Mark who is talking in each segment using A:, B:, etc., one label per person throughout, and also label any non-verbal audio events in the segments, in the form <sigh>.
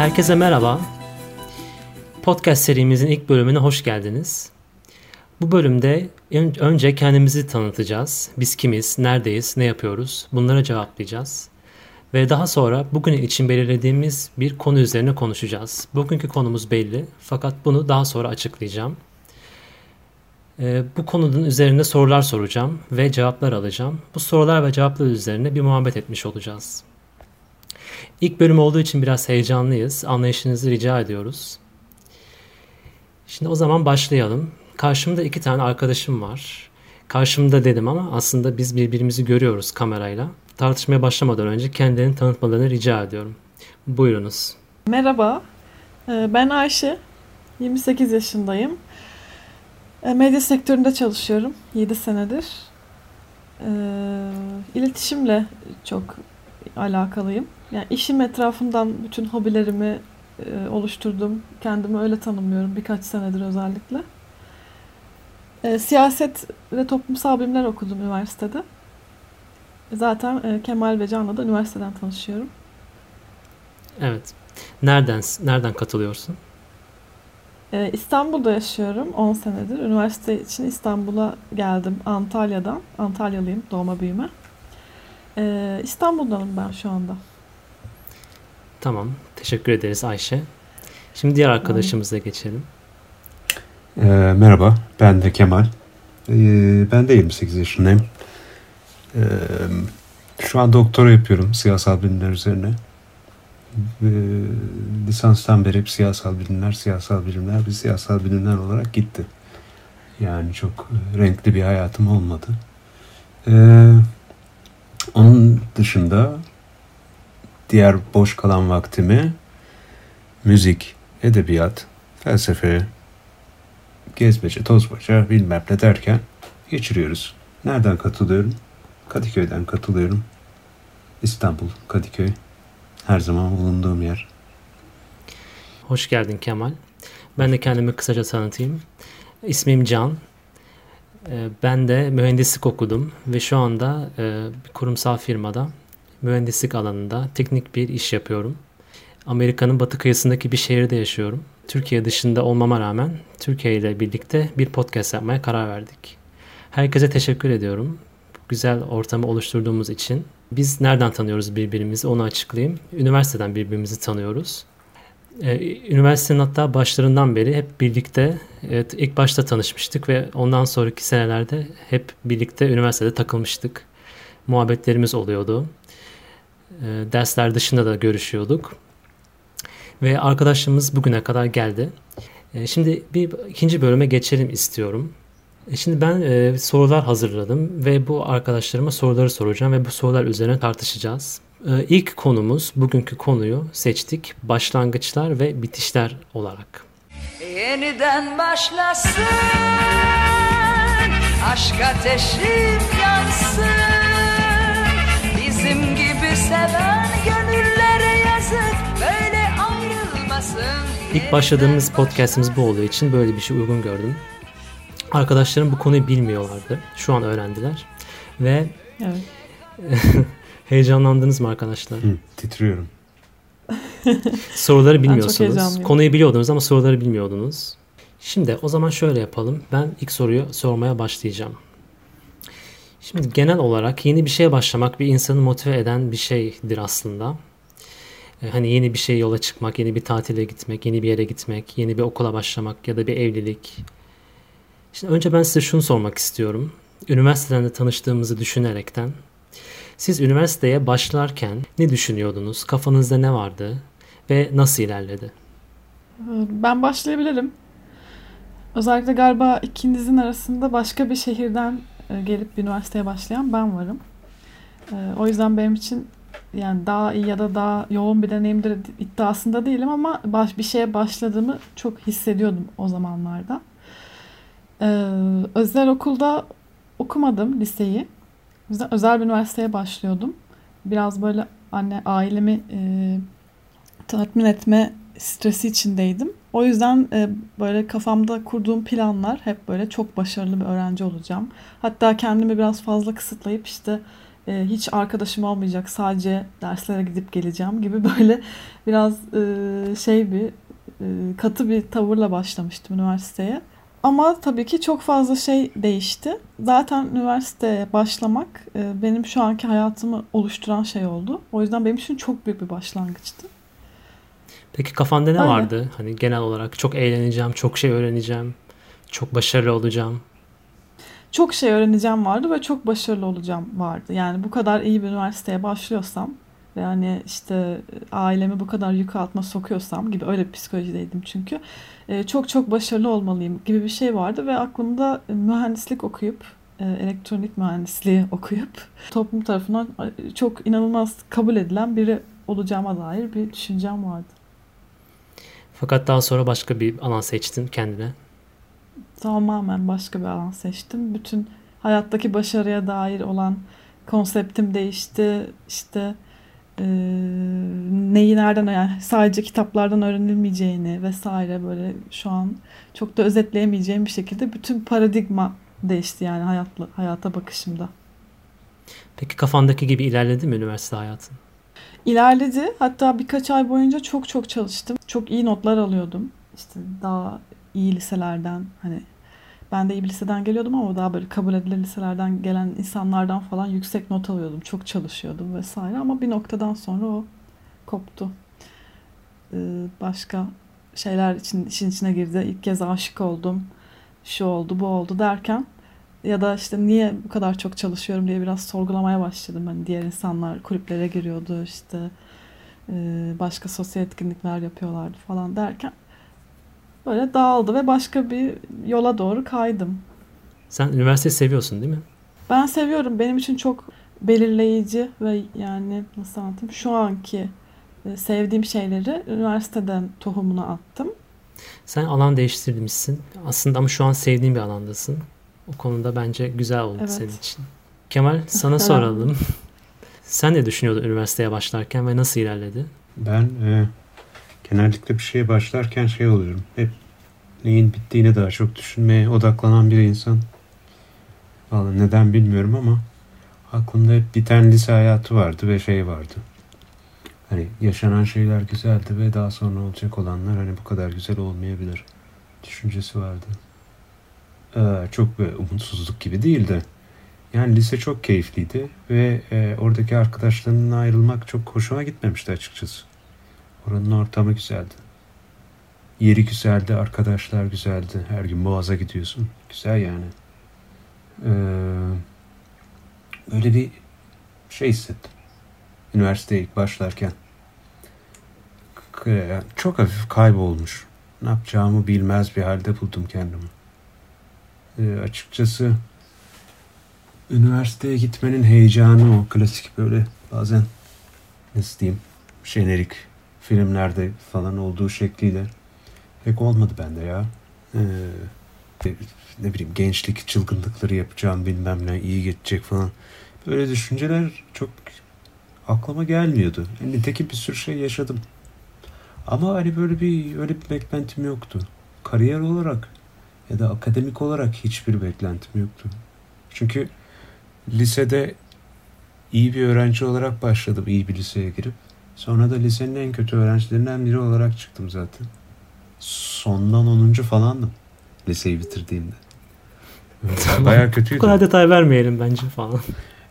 A: Herkese merhaba. Podcast serimizin ilk bölümüne hoş geldiniz. Bu bölümde önce kendimizi tanıtacağız. Biz kimiz, neredeyiz, ne yapıyoruz bunlara cevaplayacağız. Ve daha sonra bugün için belirlediğimiz bir konu üzerine konuşacağız. Bugünkü konumuz belli fakat bunu daha sonra açıklayacağım. Ee, bu konunun üzerinde sorular soracağım ve cevaplar alacağım. Bu sorular ve cevaplar üzerine bir muhabbet etmiş olacağız. İlk bölüm olduğu için biraz heyecanlıyız. Anlayışınızı rica ediyoruz. Şimdi o zaman başlayalım. Karşımda iki tane arkadaşım var. Karşımda dedim ama aslında biz birbirimizi görüyoruz kamerayla. Tartışmaya başlamadan önce kendilerini tanıtmalarını rica ediyorum. Buyurunuz.
B: Merhaba, ee, ben Ayşe. 28 yaşındayım. Ee, medya sektöründe çalışıyorum 7 senedir. Ee, iletişimle çok alakalıyım. Yani işim etrafından bütün hobilerimi e, oluşturdum. Kendimi öyle tanımlıyorum birkaç senedir özellikle. Siyaset ve toplumsal bilimler okudum üniversitede. Zaten e, Kemal ve Can'la da üniversiteden tanışıyorum.
A: Evet. Nereden nereden katılıyorsun?
B: Ee, İstanbul'da yaşıyorum 10 senedir. Üniversite için İstanbul'a geldim Antalya'dan. Antalyalıyım doğma büyüme. Ee, İstanbul'danım ben şu anda.
A: Tamam. Teşekkür ederiz Ayşe. Şimdi diğer arkadaşımıza geçelim.
C: Ee, merhaba. Ben de Kemal. Ee, ben de 28 yaşındayım. Ee, şu an doktora yapıyorum siyasal bilimler üzerine. Ee, lisanstan beri hep siyasal bilimler, siyasal bilimler, bir siyasal bilimler olarak gitti. Yani çok renkli bir hayatım olmadı. Ee, onun dışında diğer boş kalan vaktimi müzik, edebiyat, felsefe, gezmece, tozmaca bilmem ne derken geçiriyoruz. Nereden katılıyorum? Kadıköy'den katılıyorum. İstanbul, Kadıköy. Her zaman bulunduğum yer.
A: Hoş geldin Kemal. Ben de kendimi kısaca tanıtayım. İsmim Can. Ee, ben de mühendislik okudum ve şu anda e, bir kurumsal firmada mühendislik alanında teknik bir iş yapıyorum. Amerika'nın batı kıyısındaki bir şehirde yaşıyorum. Türkiye dışında olmama rağmen Türkiye ile birlikte bir podcast yapmaya karar verdik. Herkese teşekkür ediyorum güzel ortamı oluşturduğumuz için. Biz nereden tanıyoruz birbirimizi onu açıklayayım. Üniversiteden birbirimizi tanıyoruz. Ee, üniversitenin hatta başlarından beri hep birlikte evet, ilk başta tanışmıştık ve ondan sonraki senelerde hep birlikte üniversitede takılmıştık. Muhabbetlerimiz oluyordu. Ee, dersler dışında da görüşüyorduk. Ve arkadaşlığımız bugüne kadar geldi. Ee, şimdi bir ikinci bölüme geçelim istiyorum. E, şimdi ben e, sorular hazırladım ve bu arkadaşlarıma soruları soracağım ve bu sorular üzerine tartışacağız. E, ilk konumuz, bugünkü konuyu seçtik. Başlangıçlar ve bitişler olarak. Yeniden başlasın, aşk ateşim yansın, bizim gibi seven gönüllere yazık, böyle ayrılmasın. İlk başladığımız podcastimiz bu olduğu için böyle bir şey uygun gördüm. Arkadaşlarım bu konuyu bilmiyorlardı. Şu an öğrendiler. Ve evet. <laughs> heyecanlandınız mı arkadaşlar? Hı,
C: titriyorum. <laughs>
A: soruları bilmiyorsunuz. Konuyu biliyordunuz ama soruları bilmiyordunuz. Şimdi o zaman şöyle yapalım. Ben ilk soruyu sormaya başlayacağım. Şimdi genel olarak yeni bir şeye başlamak bir insanı motive eden bir şeydir aslında. Ee, hani yeni bir şey yola çıkmak, yeni bir tatile gitmek, yeni bir yere gitmek, yeni bir okula başlamak ya da bir evlilik Şimdi önce ben size şunu sormak istiyorum. Üniversiteden de tanıştığımızı düşünerekten. Siz üniversiteye başlarken ne düşünüyordunuz? Kafanızda ne vardı? Ve nasıl ilerledi?
B: Ben başlayabilirim. Özellikle galiba ikinizin arasında başka bir şehirden gelip üniversiteye başlayan ben varım. E, o yüzden benim için yani daha iyi ya da daha yoğun bir deneyimdir iddiasında değilim ama baş, bir şeye başladığımı çok hissediyordum o zamanlarda. Ee, özel okulda okumadım liseyi. Özel bir üniversiteye başlıyordum. Biraz böyle anne ailemi e, tatmin etme stresi içindeydim. O yüzden e, böyle kafamda kurduğum planlar hep böyle çok başarılı bir öğrenci olacağım. Hatta kendimi biraz fazla kısıtlayıp işte e, hiç arkadaşım olmayacak sadece derslere gidip geleceğim gibi <laughs> böyle biraz e, şey bir e, katı bir tavırla başlamıştım üniversiteye. Ama tabii ki çok fazla şey değişti. Zaten üniversiteye başlamak e, benim şu anki hayatımı oluşturan şey oldu. O yüzden benim için çok büyük bir başlangıçtı.
A: Peki kafanda ne Öyle. vardı? Hani genel olarak çok eğleneceğim, çok şey öğreneceğim, çok başarılı olacağım.
B: Çok şey öğreneceğim vardı ve çok başarılı olacağım vardı. Yani bu kadar iyi bir üniversiteye başlıyorsam ve hani işte ailemi bu kadar yük altına sokuyorsam gibi öyle bir psikolojideydim çünkü. E, çok çok başarılı olmalıyım gibi bir şey vardı ve aklımda mühendislik okuyup e, elektronik mühendisliği <laughs> okuyup toplum tarafından çok inanılmaz kabul edilen biri olacağıma dair bir düşüncem vardı.
A: Fakat daha sonra başka bir alan seçtin kendine.
B: Tamamen başka bir alan seçtim. Bütün hayattaki başarıya dair olan konseptim değişti. İşte e, neyi nereden yani sadece kitaplardan öğrenilmeyeceğini vesaire böyle şu an çok da özetleyemeyeceğim bir şekilde bütün paradigma değişti yani hayatla, hayata bakışımda.
A: Peki kafandaki gibi ilerledi mi üniversite hayatın?
B: İlerledi. Hatta birkaç ay boyunca çok çok çalıştım. Çok iyi notlar alıyordum. İşte daha iyi liselerden hani ben de iyi bir liseden geliyordum ama daha böyle kabul edilen liselerden gelen insanlardan falan yüksek not alıyordum. Çok çalışıyordum vesaire ama bir noktadan sonra o koptu. Ee, başka şeyler için işin içine girdi. İlk kez aşık oldum. Şu oldu, bu oldu derken ya da işte niye bu kadar çok çalışıyorum diye biraz sorgulamaya başladım. Hani diğer insanlar kulüplere giriyordu işte e, başka sosyal etkinlikler yapıyorlardı falan derken böyle dağıldı ve başka bir yola doğru kaydım.
A: Sen üniversiteyi seviyorsun değil mi?
B: Ben seviyorum. Benim için çok belirleyici ve yani nasıl anlatayım şu anki e, sevdiğim şeyleri üniversiteden tohumuna attım.
A: Sen alan değiştirmişsin. Aslında ama şu an sevdiğin bir alandasın. O konuda bence güzel oldu evet. senin için. Kemal sana soralım. Sen ne düşünüyordun üniversiteye başlarken ve nasıl ilerledi?
C: Ben e, genellikle bir şeye başlarken şey oluyorum. Hep neyin bittiğini daha çok düşünmeye odaklanan bir insan. Vallahi neden bilmiyorum ama aklımda hep biten lise hayatı vardı ve şey vardı. Hani yaşanan şeyler güzeldi ve daha sonra olacak olanlar hani bu kadar güzel olmayabilir düşüncesi vardı. Ee, çok bir umutsuzluk gibi değildi. Yani lise çok keyifliydi ve e, oradaki arkadaşlarımla ayrılmak çok hoşuma gitmemişti açıkçası. Oranın ortamı güzeldi. Yeri güzeldi, arkadaşlar güzeldi. Her gün Boğaz'a gidiyorsun. Güzel yani. Ee, öyle bir şey hissettim. Üniversiteye ilk başlarken. Çok hafif kaybolmuş. Ne yapacağımı bilmez bir halde buldum kendimi. Ee, açıkçası üniversiteye gitmenin heyecanı o klasik böyle bazen nasıl diyeyim jenerik filmlerde falan olduğu şekliyle pek olmadı bende ya. Ee, ne bileyim gençlik çılgınlıkları yapacağım bilmem ne iyi geçecek falan. Böyle düşünceler çok aklıma gelmiyordu. Yani nitekim bir sürü şey yaşadım. Ama hani böyle bir öyle bir beklentim yoktu. Kariyer olarak ya da akademik olarak hiçbir beklentim yoktu. Çünkü lisede iyi bir öğrenci olarak başladım iyi bir liseye girip. Sonra da lisenin en kötü öğrencilerinden biri olarak çıktım zaten. Sondan 10. falandım liseyi bitirdiğimde.
A: Tamam. Bayağı kötüydü. Bu kadar detay vermeyelim bence falan.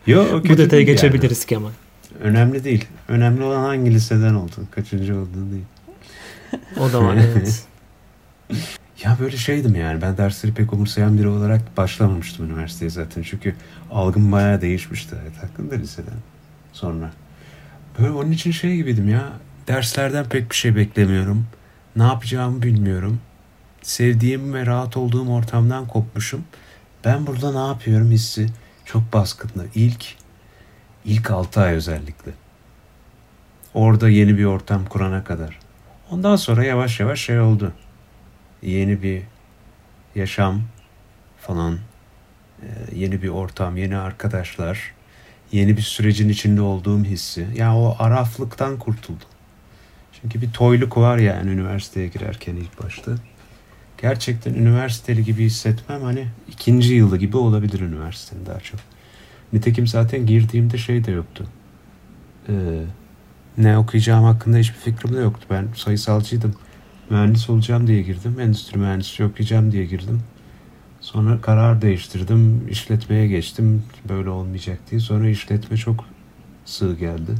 C: Yok
A: Bu detaya geçebiliriz yani. Kemal.
C: Önemli değil. Önemli olan hangi liseden oldun, kaçıncı olduğun değil.
A: O da var evet. <laughs>
C: Ya böyle şeydim yani ben dersleri pek umursayan biri olarak başlamamıştım üniversiteye zaten. Çünkü algım bayağı değişmişti hayat hakkında liseden sonra. Böyle onun için şey gibiydim ya derslerden pek bir şey beklemiyorum. Ne yapacağımı bilmiyorum. Sevdiğim ve rahat olduğum ortamdan kopmuşum. Ben burada ne yapıyorum hissi çok baskındı. İlk, ilk 6 ay özellikle. Orada yeni bir ortam kurana kadar. Ondan sonra yavaş yavaş şey oldu yeni bir yaşam falan, e, yeni bir ortam, yeni arkadaşlar, yeni bir sürecin içinde olduğum hissi. Yani o araflıktan kurtuldum. Çünkü bir toyluk var yani üniversiteye girerken ilk başta. Gerçekten üniversiteli gibi hissetmem hani ikinci yılı gibi olabilir üniversitenin daha çok. Nitekim zaten girdiğimde şey de yoktu. Ee, ne okuyacağım hakkında hiçbir fikrim de yoktu. Ben sayısalcıydım. Mühendis olacağım diye girdim. Endüstri mühendisliği okuyacağım diye girdim. Sonra karar değiştirdim. işletmeye geçtim. Böyle olmayacak diye. Sonra işletme çok sığ geldi.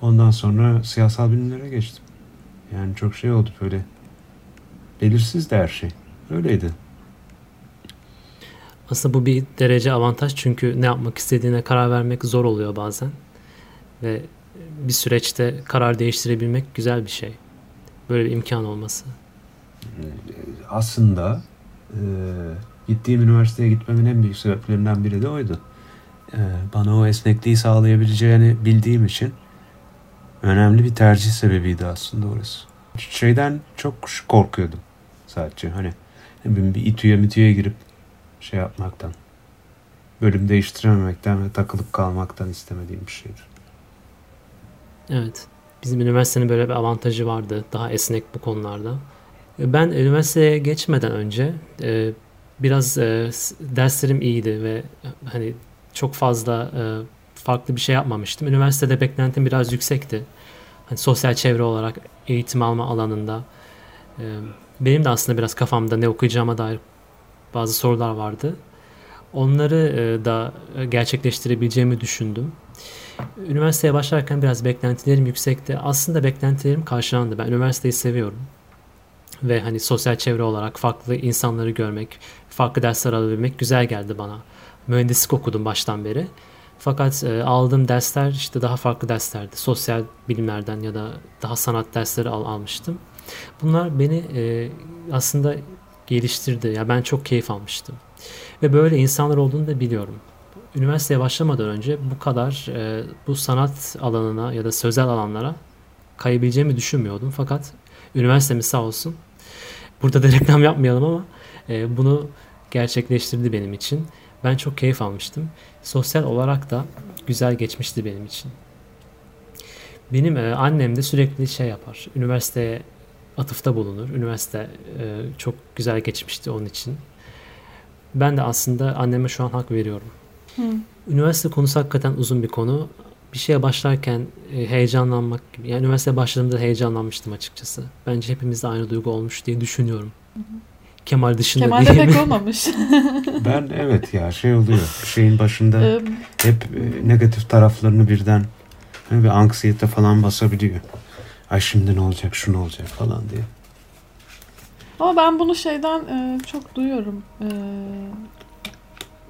C: Ondan sonra siyasal bilimlere geçtim. Yani çok şey oldu böyle. Belirsiz de her şey. Öyleydi.
A: Aslında bu bir derece avantaj çünkü ne yapmak istediğine karar vermek zor oluyor bazen. Ve bir süreçte karar değiştirebilmek güzel bir şey. Böyle bir imkan olması.
C: Aslında e, gittiğim üniversiteye gitmemin en büyük sebeplerinden biri de oydu. E, bana o esnekliği sağlayabileceğini bildiğim için önemli bir tercih sebebiydi aslında orası. Şeyden çok korkuyordum sadece hani bir itüye mitüye girip şey yapmaktan bölüm değiştirememekten ve takılıp kalmaktan istemediğim bir şeydir.
A: Evet. Bizim üniversitenin böyle bir avantajı vardı. Daha esnek bu konularda. Ben üniversiteye geçmeden önce e, biraz e, derslerim iyiydi ve hani çok fazla e, farklı bir şey yapmamıştım. Üniversitede beklentim biraz yüksekti. Hani sosyal çevre olarak eğitim alma alanında. benim de aslında biraz kafamda ne okuyacağıma dair bazı sorular vardı. Onları da gerçekleştirebileceğimi düşündüm. Üniversiteye başlarken biraz beklentilerim yüksekti. Aslında beklentilerim karşılandı. Ben üniversiteyi seviyorum. Ve hani sosyal çevre olarak farklı insanları görmek, farklı dersler alabilmek güzel geldi bana. Mühendislik okudum baştan beri. Fakat e, aldığım dersler işte daha farklı derslerdi. Sosyal bilimlerden ya da daha sanat dersleri al, almıştım. Bunlar beni e, aslında geliştirdi. Ya ben çok keyif almıştım. Ve böyle insanlar olduğunu da biliyorum üniversiteye başlamadan önce bu kadar e, bu sanat alanına ya da sözel alanlara kayabileceğimi düşünmüyordum. Fakat üniversitemiz sağ olsun. Burada da <laughs> reklam yapmayalım ama e, bunu gerçekleştirdi benim için. Ben çok keyif almıştım. Sosyal olarak da güzel geçmişti benim için. Benim e, annem de sürekli şey yapar. Üniversiteye atıfta bulunur. Üniversite e, çok güzel geçmişti onun için. Ben de aslında anneme şu an hak veriyorum. Hı. Üniversite konusu hakikaten uzun bir konu. Bir şeye başlarken e, heyecanlanmak gibi. Yani üniversiteye başladığımda heyecanlanmıştım açıkçası. Bence hepimizde aynı duygu olmuş diye düşünüyorum. Hı hı. Kemal dışında
B: Kemal'de pek olmamış. <laughs>
C: ben evet ya şey oluyor. Bir şeyin başında hep e, negatif taraflarını birden hani bir anksiyete falan basabiliyor. Ay şimdi ne olacak, şu ne olacak falan diye.
B: Ama ben bunu şeyden e, çok duyuyorum. E,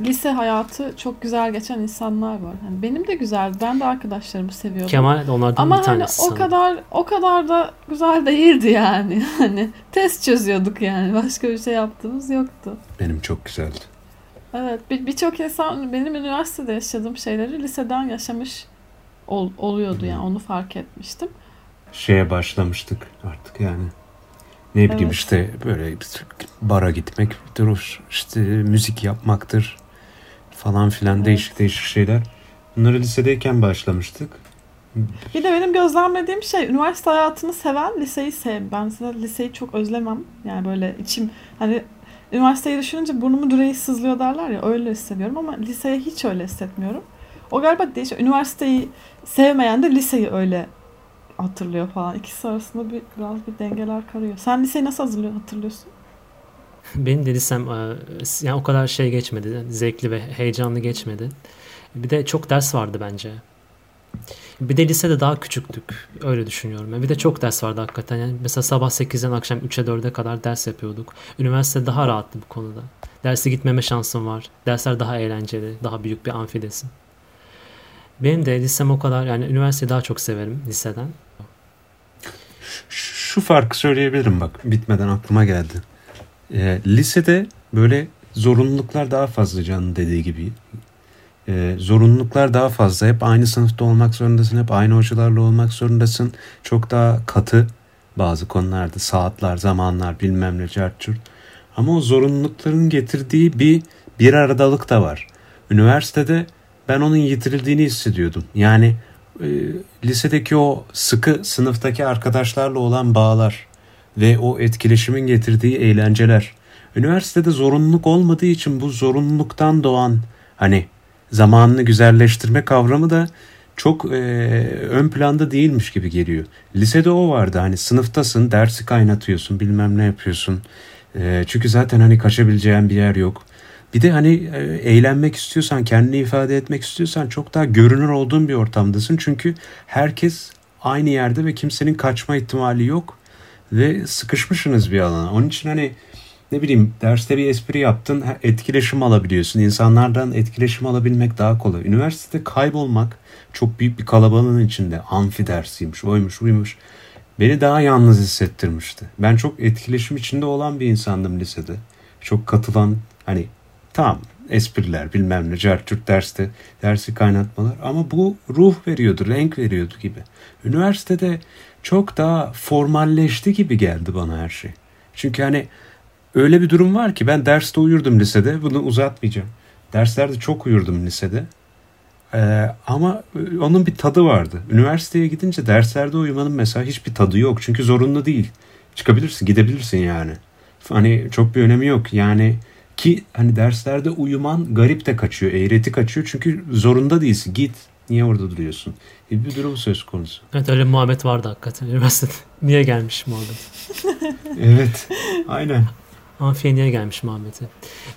B: lise hayatı çok güzel geçen insanlar var. Hani benim de güzeldi. Ben de arkadaşlarımı seviyordum.
A: Kemal onlardan
B: Ama
A: bir tanesi.
B: Ama hani o kadar o kadar da güzel değildi yani. <laughs> Hani test çözüyorduk yani. Başka bir şey yaptığımız yoktu.
C: Benim çok güzeldi.
B: Evet. Birçok bir insan benim üniversitede yaşadığım şeyleri liseden yaşamış ol, oluyordu yani. Onu fark etmiştim.
C: Şeye başlamıştık artık yani. Ne bileyim evet. işte böyle bara gitmektir, işte müzik yapmaktır, falan filan evet. değişik değişik şeyler. Bunları lisedeyken başlamıştık.
B: Bir de benim gözlemlediğim şey üniversite hayatını seven liseyi sev. Ben mesela liseyi çok özlemem. Yani böyle içim hani üniversiteyi düşününce burnumu direği sızlıyor derler ya öyle hissediyorum ama liseye hiç öyle hissetmiyorum. O galiba değişiyor. Üniversiteyi sevmeyen de liseyi öyle hatırlıyor falan. İkisi arasında bir biraz bir dengeler karıyor. Sen liseyi nasıl hazırlıyor hatırlıyorsun?
A: Benim de lisem e, yani o kadar şey geçmedi. Zevkli ve heyecanlı geçmedi. Bir de çok ders vardı bence. Bir de lisede daha küçüktük. Öyle düşünüyorum. Bir de çok ders vardı hakikaten. Yani mesela sabah 8'den akşam 3'e 4'e kadar ders yapıyorduk. Üniversite daha rahattı bu konuda. Derse gitmeme şansım var. Dersler daha eğlenceli. Daha büyük bir amfidesin. Benim de lisem o kadar yani üniversiteyi daha çok severim liseden.
C: Şu farkı söyleyebilirim bak bitmeden aklıma geldi. E, lisede böyle zorunluluklar daha fazla canın dediği gibi. E, zorunluluklar daha fazla. Hep aynı sınıfta olmak zorundasın. Hep aynı hocalarla olmak zorundasın. Çok daha katı bazı konularda saatler, zamanlar bilmem ne çarçur. Ama o zorunlulukların getirdiği bir bir aradalık da var. Üniversitede ben onun yitirildiğini hissediyordum. Yani e, lisedeki o sıkı sınıftaki arkadaşlarla olan bağlar, ve o etkileşimin getirdiği eğlenceler. Üniversitede zorunluluk olmadığı için bu zorunluluktan doğan hani zamanını güzelleştirme kavramı da çok e, ön planda değilmiş gibi geliyor. Lisede o vardı hani sınıftasın dersi kaynatıyorsun bilmem ne yapıyorsun. E, çünkü zaten hani kaçabileceğin bir yer yok. Bir de hani eğlenmek istiyorsan, kendini ifade etmek istiyorsan çok daha görünür olduğun bir ortamdasın. Çünkü herkes aynı yerde ve kimsenin kaçma ihtimali yok. Ve sıkışmışsınız bir alana. Onun için hani ne bileyim derste bir espri yaptın etkileşim alabiliyorsun. İnsanlardan etkileşim alabilmek daha kolay. Üniversitede kaybolmak çok büyük bir kalabalığın içinde. Amfi dersiymiş, oymuş, buymuş. Beni daha yalnız hissettirmişti. Ben çok etkileşim içinde olan bir insandım lisede. Çok katılan hani tamam espriler bilmem ne Türk derste dersi kaynatmalar ama bu ruh veriyordu renk veriyordu gibi. Üniversitede çok daha formalleşti gibi geldi bana her şey. Çünkü hani öyle bir durum var ki ben derste uyurdum lisede bunu uzatmayacağım. Derslerde çok uyurdum lisede. Ee, ama onun bir tadı vardı. Üniversiteye gidince derslerde uyumanın mesela hiçbir tadı yok. Çünkü zorunlu değil. Çıkabilirsin, gidebilirsin yani. Hani çok bir önemi yok. Yani ki hani derslerde uyuman garip de kaçıyor, eğreti kaçıyor. Çünkü zorunda değilsin. Git. Niye orada duruyorsun? Gibi bir durum söz konusu.
A: Evet öyle muhabbet vardı hakikaten üniversitede. <laughs> Niye gelmiş muhabbet? <laughs>
C: evet. Aynen.
A: Amfiye niye gelmiş muhabbeti?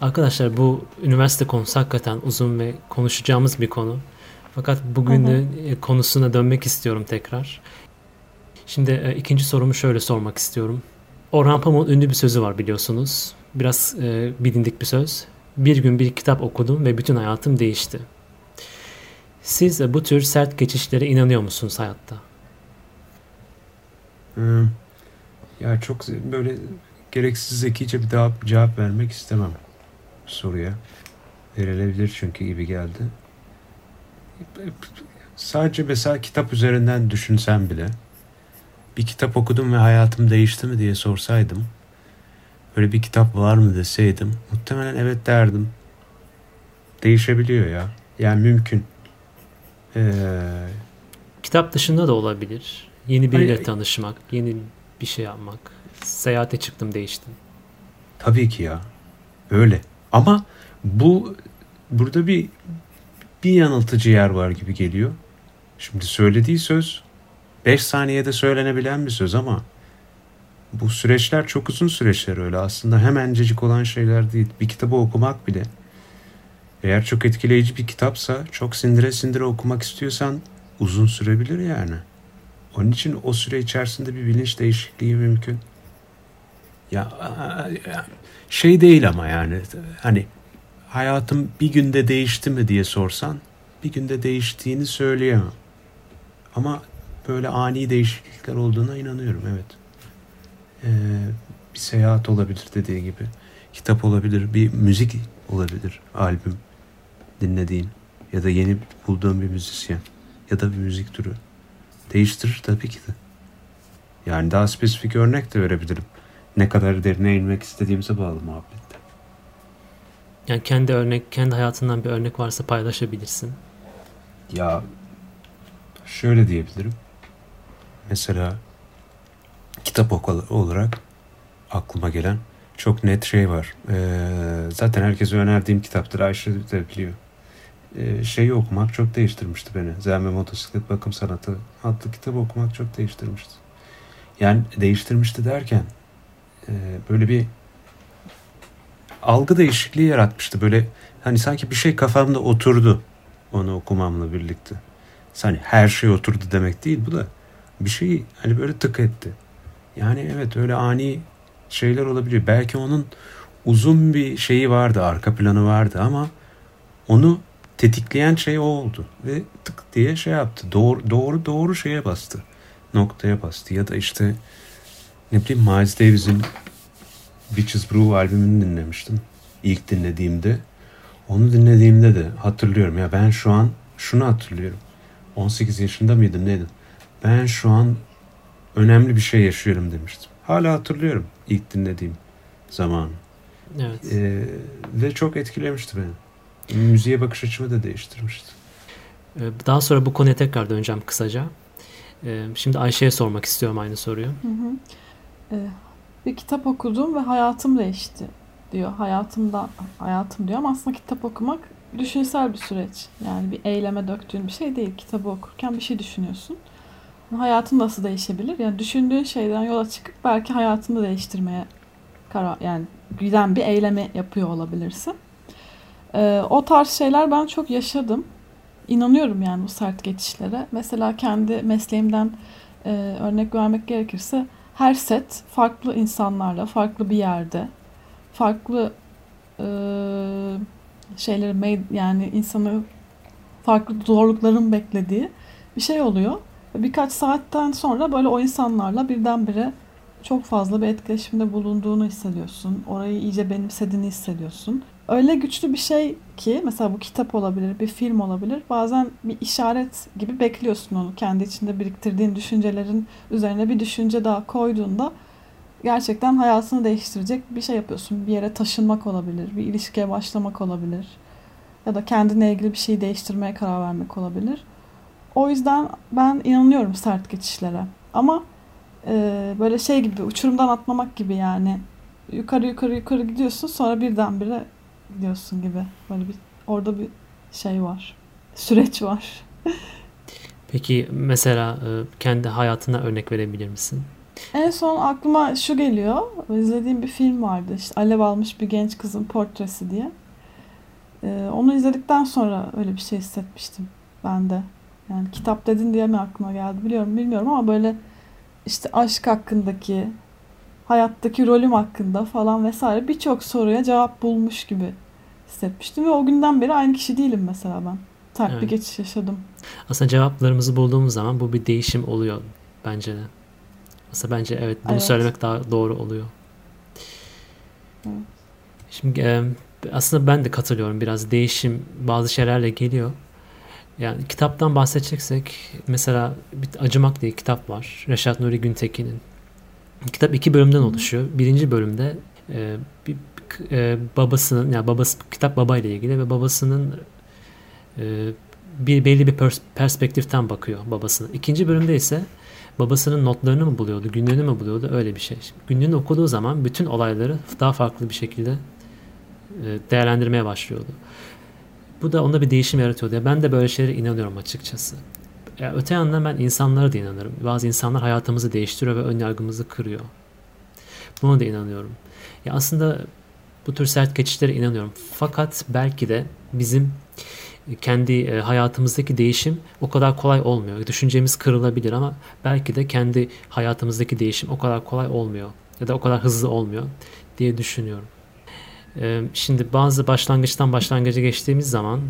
A: Arkadaşlar bu üniversite konusu hakikaten uzun ve konuşacağımız bir konu. Fakat bugün de konusuna dönmek istiyorum tekrar. Şimdi e, ikinci sorumu şöyle sormak istiyorum. Orhan Pamuk'un ünlü bir sözü var biliyorsunuz biraz e, bilindik bir söz. Bir gün bir kitap okudum ve bütün hayatım değişti. Siz bu tür sert geçişlere inanıyor musunuz hayatta?
C: Hmm. Ya çok böyle gereksiz zekice bir daha cevap vermek istemem soruya. Verilebilir çünkü gibi geldi. Sadece mesela kitap üzerinden düşünsem bile bir kitap okudum ve hayatım değişti mi diye sorsaydım böyle bir kitap var mı deseydim muhtemelen evet derdim. Değişebiliyor ya. Yani mümkün. Ee,
A: Kitap dışında da olabilir. Yeni biriyle Hayır, tanışmak, yeni bir şey yapmak. Seyahate çıktım değiştim.
C: Tabii ki ya. Öyle. Ama bu burada bir bir yanıltıcı yer var gibi geliyor. Şimdi söylediği söz 5 saniyede söylenebilen bir söz ama bu süreçler çok uzun süreçler öyle aslında hemencecik olan şeyler değil. Bir kitabı okumak bile eğer çok etkileyici bir kitapsa çok sindire sindire okumak istiyorsan uzun sürebilir yani. Onun için o süre içerisinde bir bilinç değişikliği mümkün. Ya şey değil ama yani hani hayatım bir günde değişti mi diye sorsan bir günde değiştiğini söyleyemem. Ama böyle ani değişiklikler olduğuna inanıyorum evet e, bir seyahat olabilir dediği gibi. Kitap olabilir, bir müzik olabilir, albüm dinlediğin ya da yeni bulduğun bir müzisyen ya da bir müzik türü. Değiştirir tabii ki de. Yani daha spesifik örnek de verebilirim. Ne kadar derine inmek istediğimize bağlı muhabbette.
A: Yani kendi örnek, kendi hayatından bir örnek varsa paylaşabilirsin.
C: Ya şöyle diyebilirim. Mesela kitap olarak aklıma gelen çok net şey var. Ee, zaten herkese önerdiğim kitaptır. Ayşe de biliyor. Ee, şeyi okumak çok değiştirmişti beni. Zen Motosiklet Bakım Sanatı adlı kitabı okumak çok değiştirmişti. Yani değiştirmişti derken e, böyle bir algı değişikliği yaratmıştı. Böyle hani sanki bir şey kafamda oturdu onu okumamla birlikte. Hani her şey oturdu demek değil bu da. Bir şeyi hani böyle tık etti. Yani evet öyle ani şeyler olabiliyor. Belki onun uzun bir şeyi vardı, arka planı vardı ama onu tetikleyen şey o oldu ve tık diye şey yaptı. Doğru doğru doğru şeye bastı. Noktaya bastı ya da işte ne bileyim Miles Davis'in Bitches Brew albümünü dinlemiştim. İlk dinlediğimde. Onu dinlediğimde de hatırlıyorum ya ben şu an şunu hatırlıyorum. 18 yaşında mıydım neydim? Ben şu an önemli bir şey yaşıyorum demiştim. Hala hatırlıyorum ilk dinlediğim zaman.
A: Evet.
C: Ee, ve çok etkilemişti beni. Müziğe bakış açımı da değiştirmişti.
A: Ee, daha sonra bu konuya tekrar döneceğim kısaca. Ee, şimdi Ayşe'ye sormak istiyorum aynı soruyu. Hı hı.
B: Ee, bir kitap okudum ve hayatım değişti diyor. Hayatımda hayatım diyor ama aslında kitap okumak düşünsel bir süreç. Yani bir eyleme döktüğün bir şey değil. Kitabı okurken bir şey düşünüyorsun. Hayatın nasıl değişebilir? Yani düşündüğün şeyden yola çıkıp belki hayatını değiştirmeye karar yani giden bir eylemi yapıyor olabilirsin. Ee, o tarz şeyler ben çok yaşadım. İnanıyorum yani bu sert geçişlere. Mesela kendi mesleğimden e, örnek vermek gerekirse her set farklı insanlarla, farklı bir yerde, farklı e, şeyleri yani insanı farklı zorlukların beklediği bir şey oluyor. Birkaç saatten sonra böyle o insanlarla birdenbire çok fazla bir etkileşimde bulunduğunu hissediyorsun. Orayı iyice benimsediğini hissediyorsun. Öyle güçlü bir şey ki mesela bu kitap olabilir, bir film olabilir. Bazen bir işaret gibi bekliyorsun onu. Kendi içinde biriktirdiğin düşüncelerin üzerine bir düşünce daha koyduğunda gerçekten hayatını değiştirecek bir şey yapıyorsun. Bir yere taşınmak olabilir, bir ilişkiye başlamak olabilir. Ya da kendine ilgili bir şeyi değiştirmeye karar vermek olabilir. O yüzden ben inanıyorum sert geçişlere. Ama e, böyle şey gibi uçurumdan atlamak gibi yani. Yukarı yukarı yukarı gidiyorsun sonra birdenbire gidiyorsun gibi. Böyle bir orada bir şey var. Süreç var. <laughs>
A: Peki mesela e, kendi hayatına örnek verebilir misin?
B: En son aklıma şu geliyor. İzlediğim bir film vardı. İşte alev almış bir genç kızın portresi diye. Ee, onu izledikten sonra öyle bir şey hissetmiştim ben de. Yani kitap dedin diye mi aklıma geldi biliyorum bilmiyorum ama böyle işte aşk hakkındaki, hayattaki rolüm hakkında falan vesaire birçok soruya cevap bulmuş gibi hissetmiştim ve o günden beri aynı kişi değilim mesela ben. Sert evet. bir geçiş yaşadım.
A: Aslında cevaplarımızı bulduğumuz zaman bu bir değişim oluyor bence de. Aslında bence evet bunu evet. söylemek daha doğru oluyor. Evet. Şimdi aslında ben de katılıyorum biraz değişim bazı şeylerle geliyor. Yani kitaptan bahsedeceksek mesela bir Acımak diye kitap var. Reşat Nuri Güntekin'in. Kitap iki bölümden oluşuyor. Birinci bölümde e, bir e, babasının yani babası kitap babayla ilgili ve babasının e, bir belli bir pers- perspektiften bakıyor babasına. İkinci bölümde ise babasının notlarını mı buluyordu, günlüğünü mü buluyordu öyle bir şey. Günlüğünü okuduğu zaman bütün olayları daha farklı bir şekilde e, değerlendirmeye başlıyordu. Bu da onda bir değişim yaratıyordu. Ya ben de böyle şeylere inanıyorum açıkçası. Ya öte yandan ben insanlara da inanırım. Bazı insanlar hayatımızı değiştiriyor ve ön yargımızı kırıyor. Buna da inanıyorum. Ya aslında bu tür sert geçişlere inanıyorum. Fakat belki de bizim kendi e, hayatımızdaki değişim o kadar kolay olmuyor. Düşüncemiz kırılabilir ama belki de kendi hayatımızdaki değişim o kadar kolay olmuyor ya da o kadar hızlı olmuyor diye düşünüyorum. Şimdi bazı başlangıçtan başlangıca geçtiğimiz zaman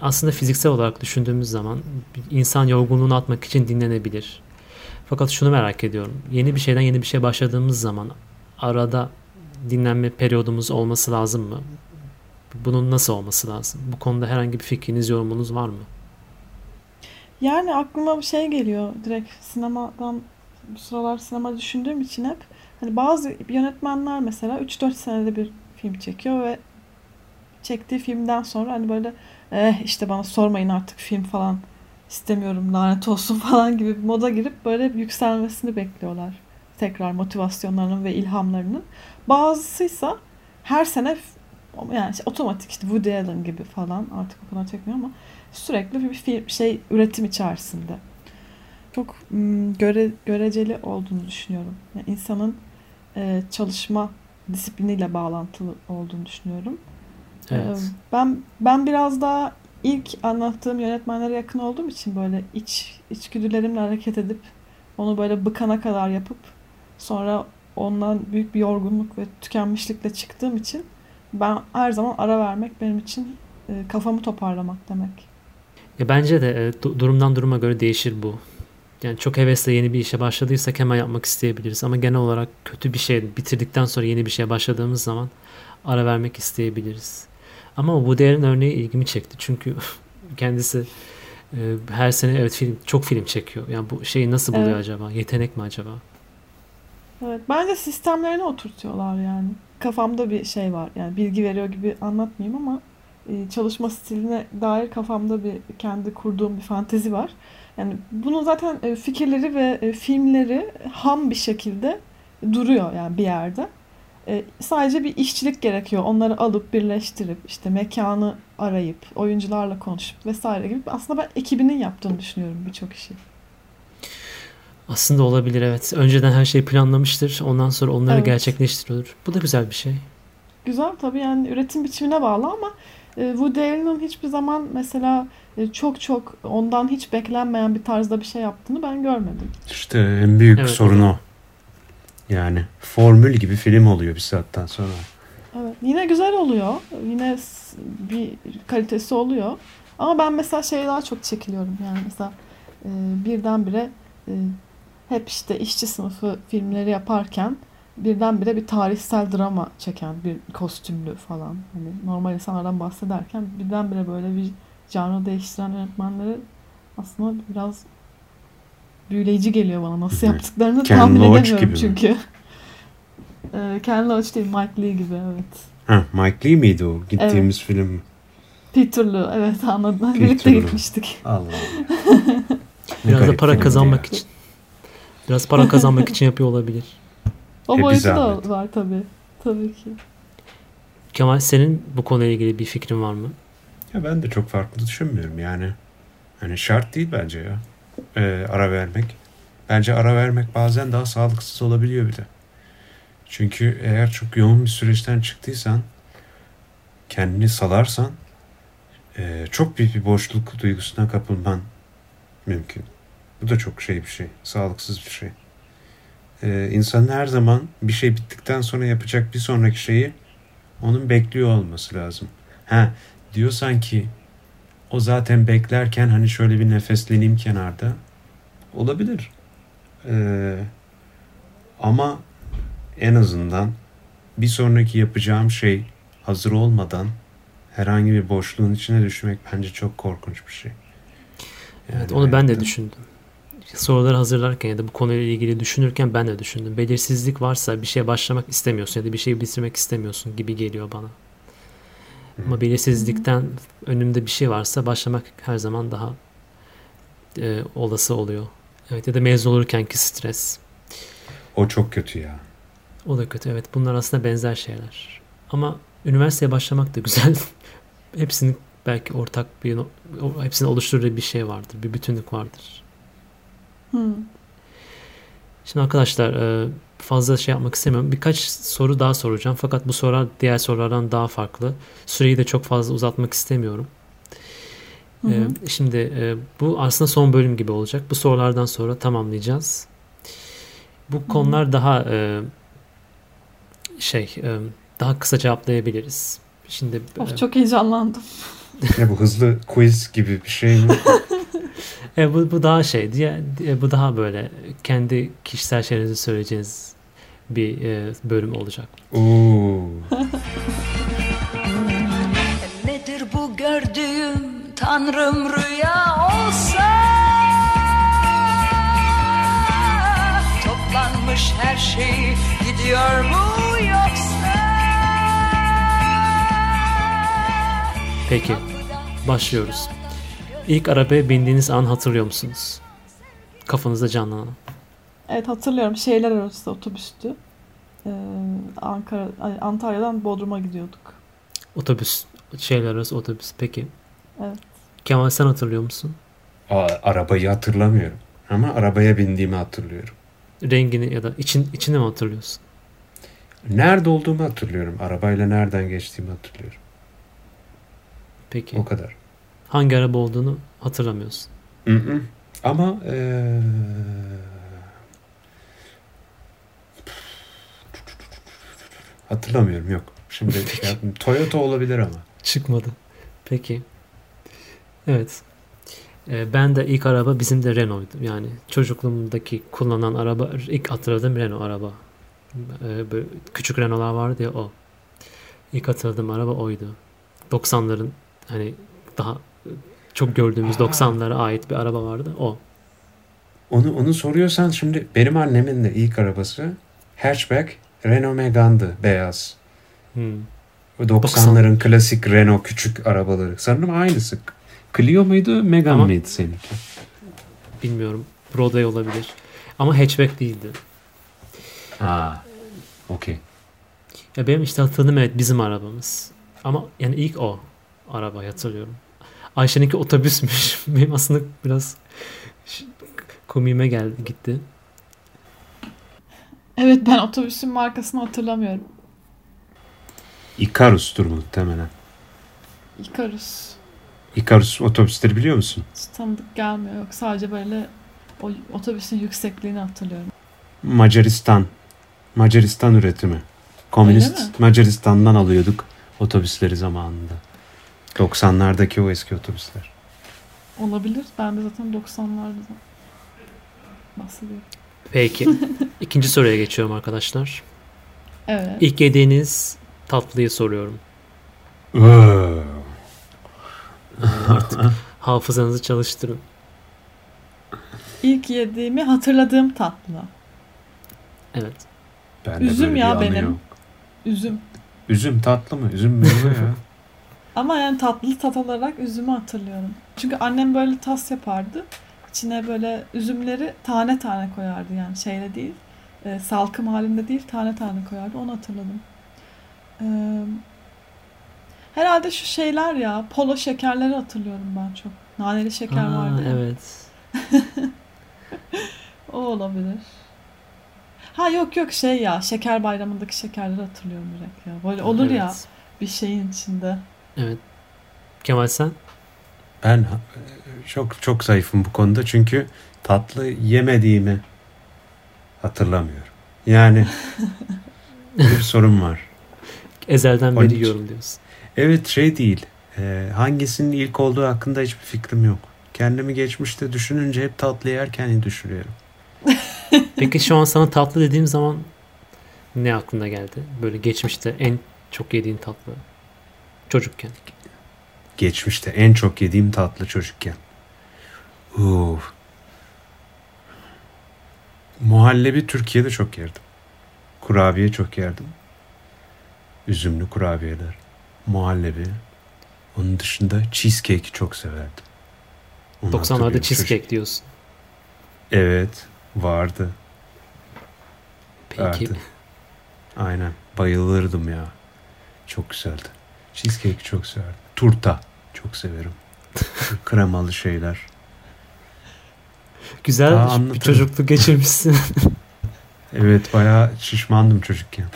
A: aslında fiziksel olarak düşündüğümüz zaman insan yorgunluğunu atmak için dinlenebilir. Fakat şunu merak ediyorum. Yeni bir şeyden yeni bir şey başladığımız zaman arada dinlenme periyodumuz olması lazım mı? Bunun nasıl olması lazım? Bu konuda herhangi bir fikriniz, yorumunuz var mı?
B: Yani aklıma bir şey geliyor. Direkt sinemadan bu sıralar sinema düşündüğüm için hep hani bazı yönetmenler mesela 3-4 senede bir film çekiyor ve çektiği filmden sonra hani böyle eh işte bana sormayın artık film falan istemiyorum lanet olsun <laughs> falan gibi bir moda girip böyle yükselmesini bekliyorlar. Tekrar motivasyonlarının ve ilhamlarının. Bazısıysa her sene yani işte otomatik işte Woody Allen gibi falan artık o kadar çekmiyor ama sürekli bir film, şey üretim içerisinde. Çok göre, göreceli olduğunu düşünüyorum. Yani insanın e, çalışma disipliniyle bağlantılı olduğunu düşünüyorum. Evet. E, ben ben biraz daha ilk anlattığım yönetmenlere yakın olduğum için böyle iç içgüdülerimle hareket edip onu böyle bıkana kadar yapıp sonra ondan büyük bir yorgunluk ve tükenmişlikle çıktığım için ben her zaman ara vermek benim için e, kafamı toparlamak demek.
A: Ya bence de e, durumdan duruma göre değişir bu. Yani çok hevesle yeni bir işe başladıysak hemen yapmak isteyebiliriz. Ama genel olarak kötü bir şey bitirdikten sonra yeni bir şeye başladığımız zaman ara vermek isteyebiliriz. Ama bu değerin örneği ilgimi çekti. Çünkü <laughs> kendisi e, her sene evet film çok film çekiyor. Yani bu şeyi nasıl buluyor evet. acaba? Yetenek mi acaba?
B: Evet. Bence sistemlerini oturtuyorlar yani. Kafamda bir şey var. Yani bilgi veriyor gibi anlatmayayım ama e, çalışma stiline dair kafamda bir kendi kurduğum bir fantezi var. Yani bunu zaten e, fikirleri ve e, filmleri ham bir şekilde duruyor yani bir yerde. E, sadece bir işçilik gerekiyor. Onları alıp birleştirip işte mekanı arayıp oyuncularla konuşup vesaire gibi. Aslında ben ekibinin yaptığını düşünüyorum birçok işi.
A: Aslında olabilir evet. Önceden her şeyi planlamıştır. Ondan sonra onları
B: Evet.
A: gerçekleştiriyor. Bu da güzel bir şey.
B: Güzel tabii yani üretim biçimine bağlı ama Woody Allen'ın hiçbir zaman mesela e, çok çok ondan hiç beklenmeyen bir tarzda bir şey yaptığını ben görmedim.
C: İşte en büyük
A: Evet.
C: sorun o. Yani formül gibi film oluyor bir saatten sonra.
B: Evet. Yine güzel oluyor. Yine bir kalitesi oluyor. Ama ben mesela şeye daha çok çekiliyorum. Yani mesela e, birdenbire e, hep işte işçi sınıfı filmleri yaparken birdenbire bir tarihsel drama çeken bir kostümlü falan. Hani normal insanlardan bahsederken birdenbire böyle bir canlı değiştiren yönetmenleri aslında biraz büyüleyici geliyor bana. Nasıl yaptıklarını
C: Ken
B: tahmin
C: Loach
B: edemiyorum
C: gibi mi?
B: çünkü. <laughs> E, Ken Loach değil, Mike Lee gibi evet.
C: Ha, Mike Lee miydi o gittiğimiz film?
B: Peter'lı evet anladım.
C: Peter'lı.
B: Birlikte gitmiştik.
C: Allah Allah. <laughs>
A: Biraz da para kazanmak
C: ya.
A: için. Biraz para kazanmak için yapıyor olabilir.
B: O
C: E,
B: boyutu da var tabii. Tabii ki.
A: Kemal senin bu konuyla ilgili bir fikrin var mı?
C: Ya ben de çok farklı düşünmüyorum yani. Hani şart değil bence ya. Ee, ara vermek. Bence ara vermek bazen daha sağlıksız olabiliyor bir de. Çünkü eğer çok yoğun bir süreçten çıktıysan kendini salarsan e, çok büyük bir boşluk duygusuna kapılman mümkün. Bu da çok şey bir şey. Sağlıksız bir şey. Ee, insanın her zaman bir şey bittikten sonra yapacak bir sonraki şeyi onun bekliyor olması lazım. Ha diyorsan ki o zaten beklerken hani şöyle bir nefesleneyim kenarda olabilir. Ee, ama en azından bir sonraki yapacağım şey hazır olmadan herhangi bir boşluğun içine düşmek bence çok korkunç bir şey. Yani
A: Evet, onu ben de düşündüm. Soruları hazırlarken ya da bu konuyla ilgili düşünürken ben de düşündüm. Belirsizlik varsa bir şeye başlamak istemiyorsun ya da bir şeyi bitirmek istemiyorsun gibi geliyor bana. Ama belirsizlikten önümde bir şey varsa başlamak her zaman daha e, olası oluyor. Evet ya da mezun olurkenki stres.
C: O çok kötü ya.
A: O da kötü. Evet bunlar aslında benzer şeyler. Ama üniversiteye başlamak da güzel. <laughs> Hepsinin belki ortak bir hepsini oluşturduğu bir şey vardır. Bir bütünlük vardır.
B: Hmm.
A: Şimdi arkadaşlar e, fazla şey yapmak istemiyorum. Birkaç soru daha soracağım. Fakat bu sorular diğer sorulardan daha farklı. Süreyi de çok fazla uzatmak istemiyorum.
B: Hı hı.
A: E, Şimdi e, bu aslında son bölüm gibi olacak. Bu sorulardan sonra tamamlayacağız. Bu konular daha şey daha kısa cevaplayabiliriz. Şimdi
B: Of çok heyecanlandım.
C: Ne bu hızlı quiz gibi bir şey mi? <laughs>
A: e, bu, bu daha şey diye e, bu daha böyle kendi kişisel şeylerinizi söyleyeceğiniz bir e, bölüm olacak.
C: Oo.
D: Nedir bu gördüğüm tanrım rüya olsa Toplanmış her şey gidiyor mu yoksa
A: Peki başlıyoruz. İlk arabaya bindiğiniz an hatırlıyor musunuz? Kafanızda canlanan.
B: Evet hatırlıyorum. Şehirler arası otobüstü. Ee, Ankara, Antalya'dan Bodrum'a gidiyorduk.
A: Otobüs, şeyler arası otobüs. Peki.
B: Evet.
A: Kemal sen hatırlıyor musun?
C: Aa, arabayı hatırlamıyorum. Ama arabaya bindiğimi hatırlıyorum.
A: Rengini ya da için, içini mi hatırlıyorsun?
C: Nerede olduğumu hatırlıyorum. Arabayla nereden geçtiğimi hatırlıyorum.
A: Peki.
C: O kadar.
A: Hangi araba olduğunu hatırlamıyorsun.
C: Hı hı. Ama eee, hatırlamıyorum yok. Şimdi <laughs> ya, Toyota olabilir ama.
A: Çıkmadı. Peki. Evet. Ee, ben de ilk araba bizim de Renault'du. Yani çocukluğumdaki kullanılan araba ilk hatırladığım Renault araba. Ee, böyle küçük Renault'lar vardı ya o. İlk hatırladığım araba oydu. 90'ların hani daha çok gördüğümüz 90'lara ait bir araba vardı. O.
C: Onu onu soruyorsan şimdi benim annemin de ilk arabası hatchback Renault Megane'dı beyaz.
A: Hmm.
C: O 90'ların klasik Renault küçük arabaları. Sanırım aynısı. Clio muydu, Megane
A: Ama-
C: mıydı seninki?
A: Bilmiyorum. Broadway olabilir. Ama hatchback değildi.
C: Ha. Okey.
A: Ya benim işte hatırladığım evet bizim arabamız. Ama yani ilk o arabayı hatırlıyorum. Ayşe'ninki otobüsmüş. <laughs> Benim aslında biraz komiğime geldi gitti.
B: Evet ben otobüsün markasını hatırlamıyorum.
C: Icarus'tur muhtemelen.
B: Icarus.
C: Icarus otobüsleri biliyor musun?
B: Hiç tanıdık gelmiyor. Yok sadece böyle o otobüsün yüksekliğini hatırlıyorum.
C: Macaristan. Macaristan üretimi. Komünist? Macaristan'dan alıyorduk otobüsleri zamanında. 90'lardaki o eski otobüsler.
B: Olabilir. Ben de zaten 90'larda bahsediyorum.
A: Peki. <laughs> İkinci soruya geçiyorum arkadaşlar.
B: Evet.
A: İlk yediğiniz tatlıyı soruyorum. <laughs> Hafızanızı çalıştırın.
B: İlk yediğimi hatırladığım tatlı.
A: Evet.
C: Ben
B: Üzüm
C: böyle bir
B: ya benim.
C: yok.
B: Üzüm.
C: Üzüm tatlı mı? Üzüm meyve ya. <laughs>
B: Ama yani tatlı tat olarak üzümü hatırlıyorum. Çünkü annem böyle tas yapardı. İçine böyle üzümleri tane tane koyardı yani şeyle değil. e, salkım halinde değil tane tane koyardı. Onu hatırladım. Ee, herhalde şu şeyler ya polo şekerleri hatırlıyorum ben çok. Naneli şeker
A: Aa,
B: vardı ya.
A: evet. <laughs>
B: O olabilir. Ha yok yok şey ya şeker bayramındaki şekerleri hatırlıyorum direkt ya. Böyle olur ya
A: Evet.
B: bir şeyin içinde.
A: Evet. Kemal sen?
C: Ben çok çok zayıfım bu konuda çünkü tatlı yemediğimi hatırlamıyorum. Yani <laughs> bir sorun var.
A: Ezelden beri yiyorum diyorsun.
C: Evet şey değil. e, hangisinin ilk olduğu hakkında hiçbir fikrim yok. Kendimi geçmişte düşününce hep tatlı yerken düşünüyorum. <laughs>
A: Peki şu an sana tatlı dediğim zaman ne aklına geldi? Böyle geçmişte en çok yediğin tatlı. Çocukken.
C: Geçmişte en çok yediğim tatlı çocukken. Uf. Muhallebi Türkiye'de çok yerdim. Kurabiye çok yerdim. Üzümlü kurabiyeler. Muhallebi. Onun dışında cheesecake çok severdim. Onu
A: 90'larda
C: hatırlıyorum.
A: cheesecake diyorsun.
C: Evet vardı.
A: Peki.
C: Vardı. Aynen. Bayılırdım ya. Çok güzeldi. Cheesecake çok severdim. Turta çok severim. <laughs> Kremalı şeyler.
A: Güzel
C: Aa,
A: bir
C: anlatırım.
A: çocukluk geçirmişsin. <laughs>
C: Evet bayağı şişmandım çocukken.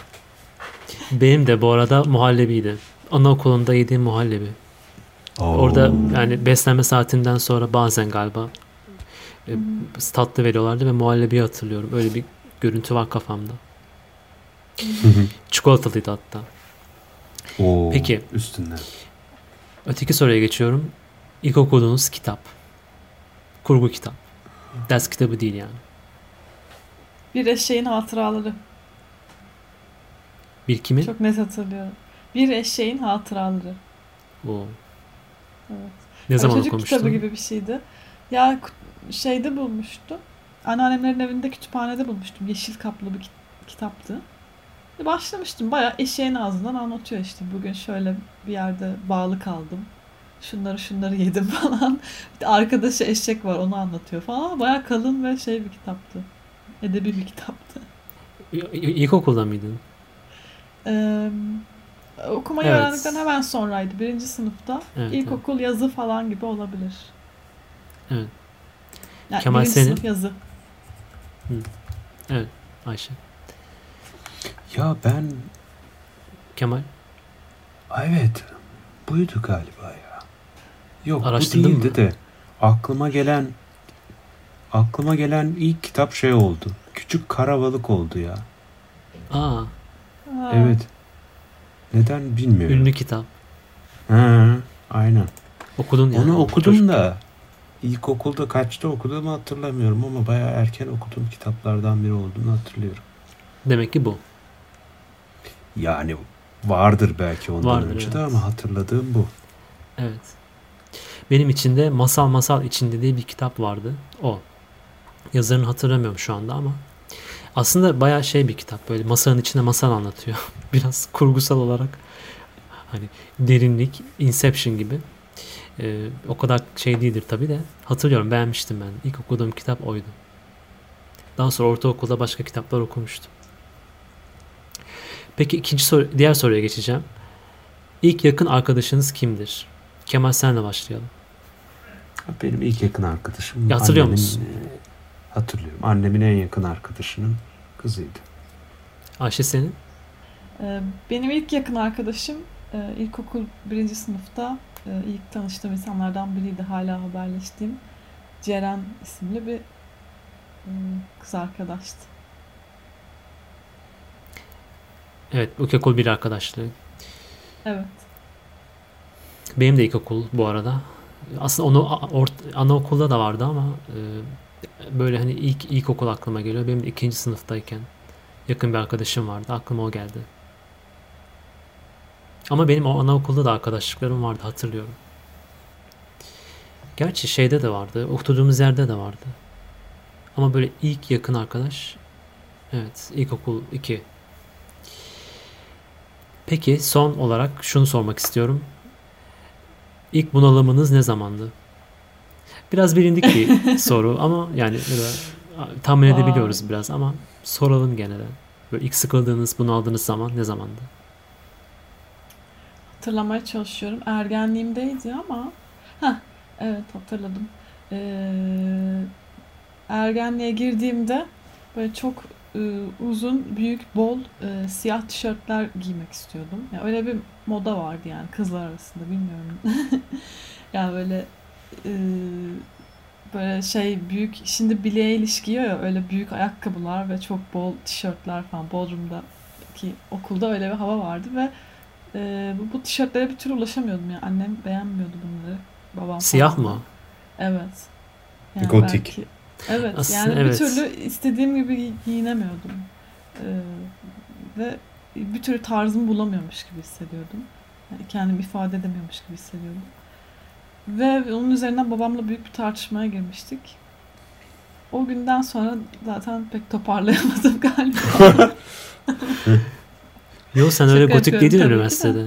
A: Benim de bu arada muhallebiydi. Anaokulunda yediğim muhallebi. Orada yani beslenme saatinden sonra bazen galiba e, tatlı veriyorlardı ve muhallebiyi hatırlıyorum. Öyle bir görüntü var kafamda. Çikolatalıydı hatta.
C: Oo,
A: Peki.
C: Üstünden.
A: Öteki soruya geçiyorum. İlk okuduğunuz kitap. Kurgu kitap. Ders kitabı değil yani.
B: Bir eşeğin hatıraları.
A: Bir kimin?
B: Çok net hatırlıyorum. Bir eşeğin hatıraları.
A: Oo.
B: Evet.
A: Ne zaman
B: Çocuk
A: okumuştun?
B: kitabı gibi bir şeydi. Ya şeyde bulmuştum. Anneannemlerin evinde kütüphanede bulmuştum. Yeşil kaplı bir kit- kitaptı. Başlamıştım. Bayağı eşeğin ağzından anlatıyor işte. Bugün şöyle bir yerde bağlı kaldım. Şunları şunları <laughs> yedim falan. Bir arkadaşı eşek var onu anlatıyor falan. Bayağı kalın ve şey bir kitaptı. Edebi bir kitaptı.
A: İlkokulda mıydın?
B: Ee, okumayı
A: Evet.
B: öğrendikten hemen sonraydı. Birinci sınıfta.
A: Evet,
B: İlkokul yazı falan gibi olabilir.
A: Evet.
B: Yani
A: Kemal
B: birinci
A: senin?
B: sınıf yazı.
A: Ayşe.
C: Ya ben
A: Kemal.
C: evet buydu galiba ya. Yok
A: Araştırdın
C: bu değildi
A: mı?
C: de aklıma gelen aklıma gelen ilk kitap şey oldu. Küçük Karabalık oldu ya.
A: Aa,
B: Aa,
C: Evet. Neden bilmiyorum.
A: ünlü kitap.
C: Ha, aynen.
A: Okudun yani.
C: Onu okudum
A: Çocuk-
C: da ilkokulda kaçta okuduğumu hatırlamıyorum ama bayağı erken okuduğum kitaplardan biri olduğunu hatırlıyorum.
A: Demek ki bu.
C: Yani vardır belki ondan
A: Vardır,
C: önce de
A: evet.
C: ama hatırladığım bu.
A: Evet. Benim içinde Masal Masal içinde diye bir kitap vardı. O. Yazarını hatırlamıyorum şu anda ama aslında bayağı şey bir kitap. Böyle masanın içinde masal anlatıyor. <laughs> Biraz kurgusal olarak hani derinlik, Inception gibi. Ee, o kadar şey değildir tabii de. Hatırlıyorum beğenmiştim ben. İlk okuduğum kitap oydu. Daha sonra ortaokulda başka kitaplar okumuştum. Peki ikinci soru, diğer soruya geçeceğim. İlk yakın arkadaşınız kimdir? Kemal senle başlayalım.
C: Benim ilk yakın arkadaşım.
A: Ya hatırlıyor
C: annemin,
A: musun?
C: e, Hatırlıyorum. Annemin en yakın arkadaşının kızıydı.
A: Ayşe senin?
B: Ee, Benim ilk yakın arkadaşım e, ilkokul birinci sınıfta e, ilk tanıştığım insanlardan biriydi. Hala haberleştiğim Ceren isimli bir kız arkadaştı.
A: Evet, ilkokul bir arkadaşlığı.
B: Evet.
A: Benim de ilkokul bu arada. Aslında onu ort- anaokulda da vardı ama e, böyle hani ilk ilkokul aklıma geliyor. Benim de ikinci sınıftayken yakın bir arkadaşım vardı. Aklıma o geldi. Ama benim o anaokulda da arkadaşlıklarım vardı hatırlıyorum. Gerçi şeyde de vardı. Oturduğumuz yerde de vardı. Ama böyle ilk yakın arkadaş evet ilkokul 2. Peki son olarak şunu sormak istiyorum. İlk bunalımınız ne zamandı? Biraz bilindik bir <laughs> soru ama yani tahmin edebiliyoruz biraz ama soralım gene de. Böyle ilk sıkıldığınız, bunaldığınız zaman ne zamandı?
B: Hatırlamaya çalışıyorum. Ergenliğimdeydi ama ha evet hatırladım. Ee, ergenliğe girdiğimde böyle çok uzun, büyük, bol e, siyah tişörtler giymek istiyordum. Ya öyle bir moda vardı yani kızlar arasında bilmiyorum. <laughs> yani böyle e, böyle şey büyük şimdi Billie Eilish giyiyor ya öyle büyük ayakkabılar ve çok bol tişörtler falan Bodrum'daki okulda öyle bir hava vardı ve e, bu, bu tişörtlere bir türlü ulaşamıyordum ya. Annem beğenmiyordu bunları. Babam
A: Siyah
B: falan.
A: mı?
B: Evet.
C: Gotik.
B: belki- evet
A: Aslında
B: yani
A: evet.
B: bir türlü istediğim gibi gi- giyinemiyordum. Ee, ve bir türlü tarzımı bulamıyormuş gibi hissediyordum. Yani kendimi ifade edemiyormuş gibi hissediyordum. Ve onun üzerinden babamla büyük bir tartışmaya girmiştik. O günden sonra zaten pek toparlayamadım <laughs> galiba. <laughs>
A: Yok sen
B: Şaka
A: öyle gotik
B: tabii ki de.
A: üniversitede.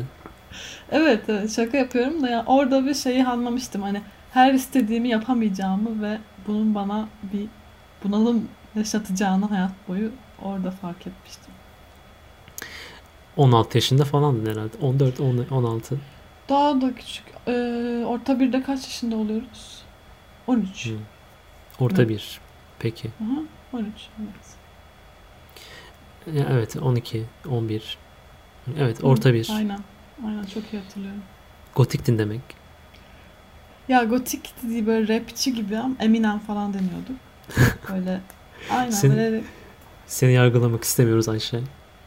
B: Evet, evet şaka yapıyorum da ya orada bir şeyi anlamıştım hani her istediğimi yapamayacağımı ve bunun bana bir bunalım yaşatacağını hayat boyu orada fark etmiştim.
A: 16 yaşında falandın herhalde. 14, 10, 16.
B: Daha da küçük. Ee, orta birde kaç yaşında oluyoruz? 13.
A: Hı. Orta
B: Hı.
A: bir. Peki.
B: Aha, 13. Evet.
A: Ya evet 12, 11. Evet orta bir.
B: Aynen. Aynen çok iyi hatırlıyorum.
A: Gotiktin demek.
B: Ya gotik değil böyle rapçi gibi ama Eminem falan deniyorduk. <laughs> Böyle aynen
A: Senin-
B: böyle
A: Seni yargılamak istemiyoruz Ayşe.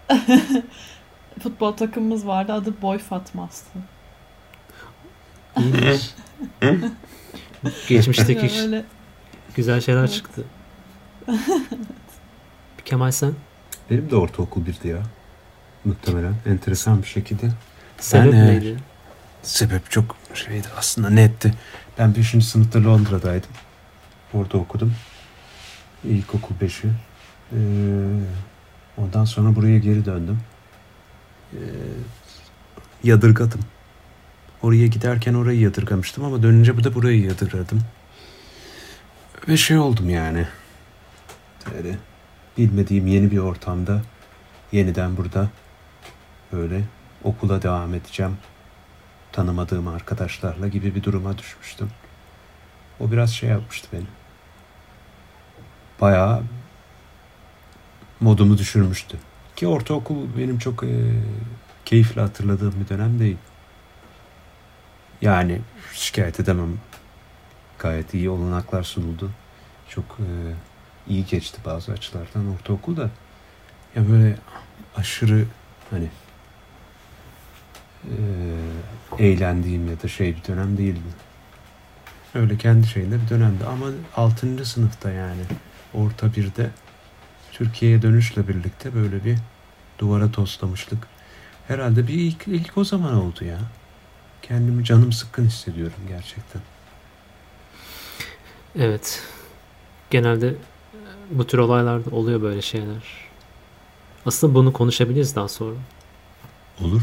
A: <laughs>
B: futbol takımımız vardı adı Boy Fatma'stı.
A: İyiymiş. <laughs> Geçmişteki
B: öyle
A: güzel şeyler
B: Evet.
A: çıktı. Kemal sen?
C: Benim de ortaokul birdi ya. Muhtemelen. Enteresan bir şekilde.
A: Sebep
C: e,
A: neydi?
C: Sebep çok şeydi aslında netti. Ben 5. sınıfta Londra'daydım. Orada okudum. İlkokul 5'i. Ee, ondan sonra buraya geri döndüm. Ee, yadırgadım. Oraya giderken orayı yadırgamıştım ama dönünce bu da burayı yadırgadım. Ve şey oldum yani. Böyle bilmediğim yeni bir ortamda yeniden burada böyle okula devam edeceğim tanımadığım arkadaşlarla gibi bir duruma düşmüştüm. O biraz şey yapmıştı beni. Bayağı modumu düşürmüştü. Ki ortaokul benim çok e, keyifli hatırladığım bir dönem değil. Yani şikayet edemem. Gayet iyi olanaklar sunuldu. Çok e, iyi geçti bazı açılardan ortaokul da. Ya böyle aşırı hani e, eğlendiğim ya da şey bir dönem değildi. Öyle kendi şeyinde bir dönemdi ama 6. sınıfta yani orta birde Türkiye'ye dönüşle birlikte böyle bir duvara toslamıştık. Herhalde bir ilk, ilk o zaman oldu ya. Kendimi canım sıkkın hissediyorum gerçekten.
A: Evet. Genelde bu tür olaylarda oluyor böyle şeyler. Aslında bunu konuşabiliriz daha sonra.
C: Olur.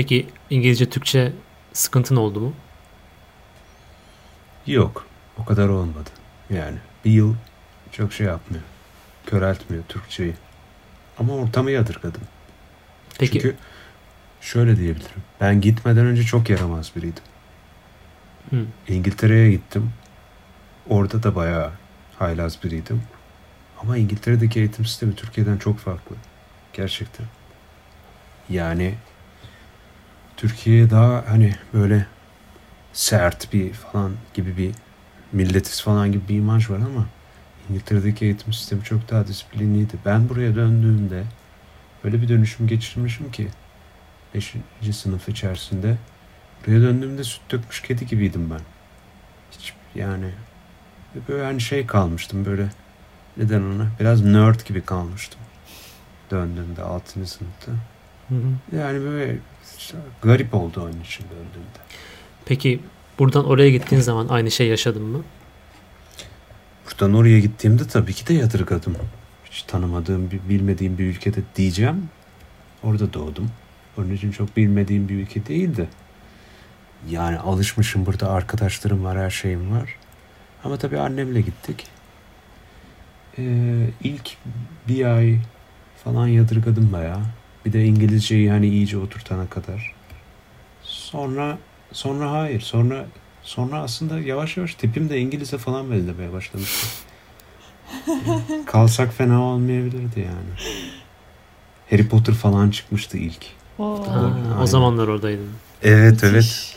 A: Peki İngilizce, Türkçe sıkıntın oldu mu?
C: Yok. O kadar olmadı. Yani bir yıl çok şey yapmıyor. Köreltmiyor Türkçeyi. Ama ortamı yadırgadım.
A: Peki
C: Çünkü şöyle diyebilirim. Ben gitmeden önce çok yaramaz biriydim.
A: Hı.
C: İngiltere'ye gittim. Orada da bayağı haylaz biriydim. Ama İngiltere'deki eğitim sistemi Türkiye'den çok farklı. Gerçekten. Yani Türkiye daha hani böyle sert bir falan gibi bir milletiz falan gibi bir imaj var ama İngiltere'deki eğitim sistemi çok daha disiplinliydi. Ben buraya döndüğümde öyle bir dönüşüm geçirmişim ki 5. sınıf içerisinde buraya döndüğümde süt dökmüş kedi gibiydim ben. Hiç yani böyle hani şey kalmıştım böyle neden ona biraz nerd gibi kalmıştım. Döndüğümde 6. sınıfta.
A: Hı hı.
C: Yani böyle işte garip oldu onun için döndüğümde.
A: Peki buradan oraya gittiğin zaman aynı şey yaşadın mı?
C: Buradan oraya gittiğimde tabii ki de yadırgadım. Hiç tanımadığım, bilmediğim bir ülkede diyeceğim. Orada doğdum. Onun için çok bilmediğim bir ülke değildi. Yani alışmışım burada arkadaşlarım var, her şeyim var. Ama tabii annemle gittik. Ee, ilk bir ay falan yadırgadım bayağı. Bir de İngilizceyi hani iyice oturtana kadar. Sonra sonra hayır. Sonra sonra aslında yavaş yavaş tipim de İngilizce falan benzemeye başlamıştı. Yani kalsak fena olmayabilirdi yani. Harry Potter falan çıkmıştı ilk.
B: Oo,
A: Ha,
C: Aynen.
A: o zamanlar oradaydın.
C: Evet evet.
B: müthiş.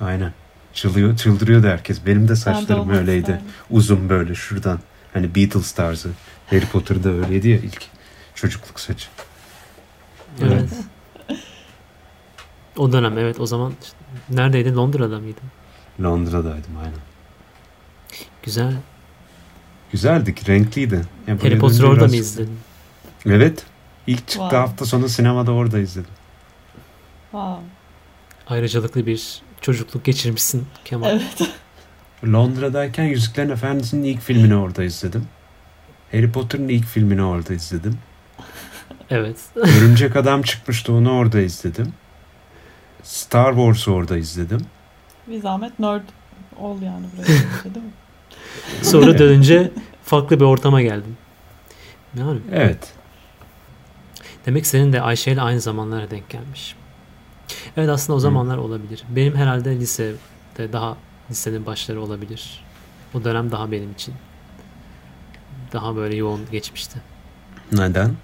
C: Aynen. Çılıyor, çıldırıyordu herkes. Benim de
B: Ben de
C: saçlarım
B: olmak
C: öyleydi.
B: isterdim.
C: Uzun böyle şuradan. Hani Beatles tarzı. Harry Potter'da öyleydi ya ilk çocukluk saçı.
A: Evet. o dönem evet o zaman işte neredeydin? Londra'da mıydın?
C: Londra'daydım aynen.
A: Güzel.
C: Güzeldik, renkliydi. Ya
A: Harry Potter
C: dönünce
A: orada
C: biraz-
A: mı izledin?
C: Evet. İlk çıktı
B: Wow.
C: hafta sonu sinemada orada izledim.
B: Wow.
A: Ayrıcalıklı bir çocukluk geçirmişsin Kemal.
B: Evet. <laughs>
C: Londra'dayken Yüzüklerin Efendisi'nin ilk filmini orada izledim. Harry Potter'ın ilk filmini orada izledim.
A: Evet. <laughs>
C: Örümcek Adam çıkmıştı onu orada izledim. Star Wars'u orada izledim.
B: Bir zahmet nerd ol yani buraya gelince, değil mi? <laughs> <laughs>
A: Sonra dönünce farklı bir ortama geldin. Yani
C: Evet.
A: demek senin de Ayşe ile aynı zamanlara denk gelmiş. Evet aslında o zamanlar olabilir. Benim herhalde lisede daha lisenin başları olabilir. O dönem daha benim için. Daha böyle yoğun geçmişti.
C: Neden?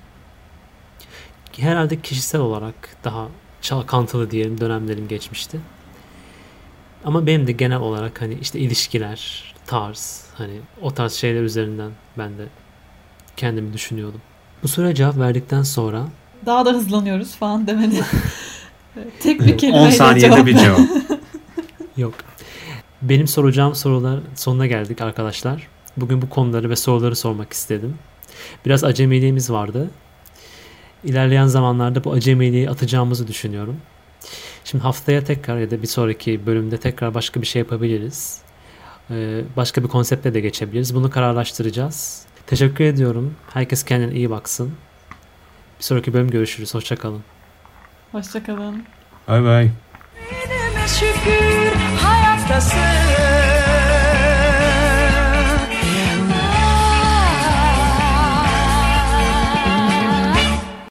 A: Herhalde kişisel olarak daha çalkantılı diyelim dönemlerim geçmişti. Ama benim de genel olarak hani işte ilişkiler, tarz, hani o tarz şeyler üzerinden ben de kendimi düşünüyordum. Bu soruya cevap verdikten sonra
B: Daha da hızlanıyoruz falan demeni. <laughs> Tek bir kelimeyle
C: 10 saniyede
B: cevap.
C: bir cevap. <laughs>
A: yok. Benim soracağım sorular sonuna geldik arkadaşlar. Bugün bu konuları ve soruları sormak istedim. Biraz acemiliğimiz vardı ilerleyen zamanlarda bu acemiliği atacağımızı düşünüyorum. Şimdi haftaya tekrar ya da bir sonraki bölümde tekrar başka bir şey yapabiliriz. Ee, başka bir konsepte de geçebiliriz. Bunu kararlaştıracağız. Teşekkür ediyorum. Herkes kendine iyi baksın. Bir sonraki bölüm görüşürüz. Hoşçakalın.
B: Hoşçakalın.
C: Bay bay. Şükür hayattasın.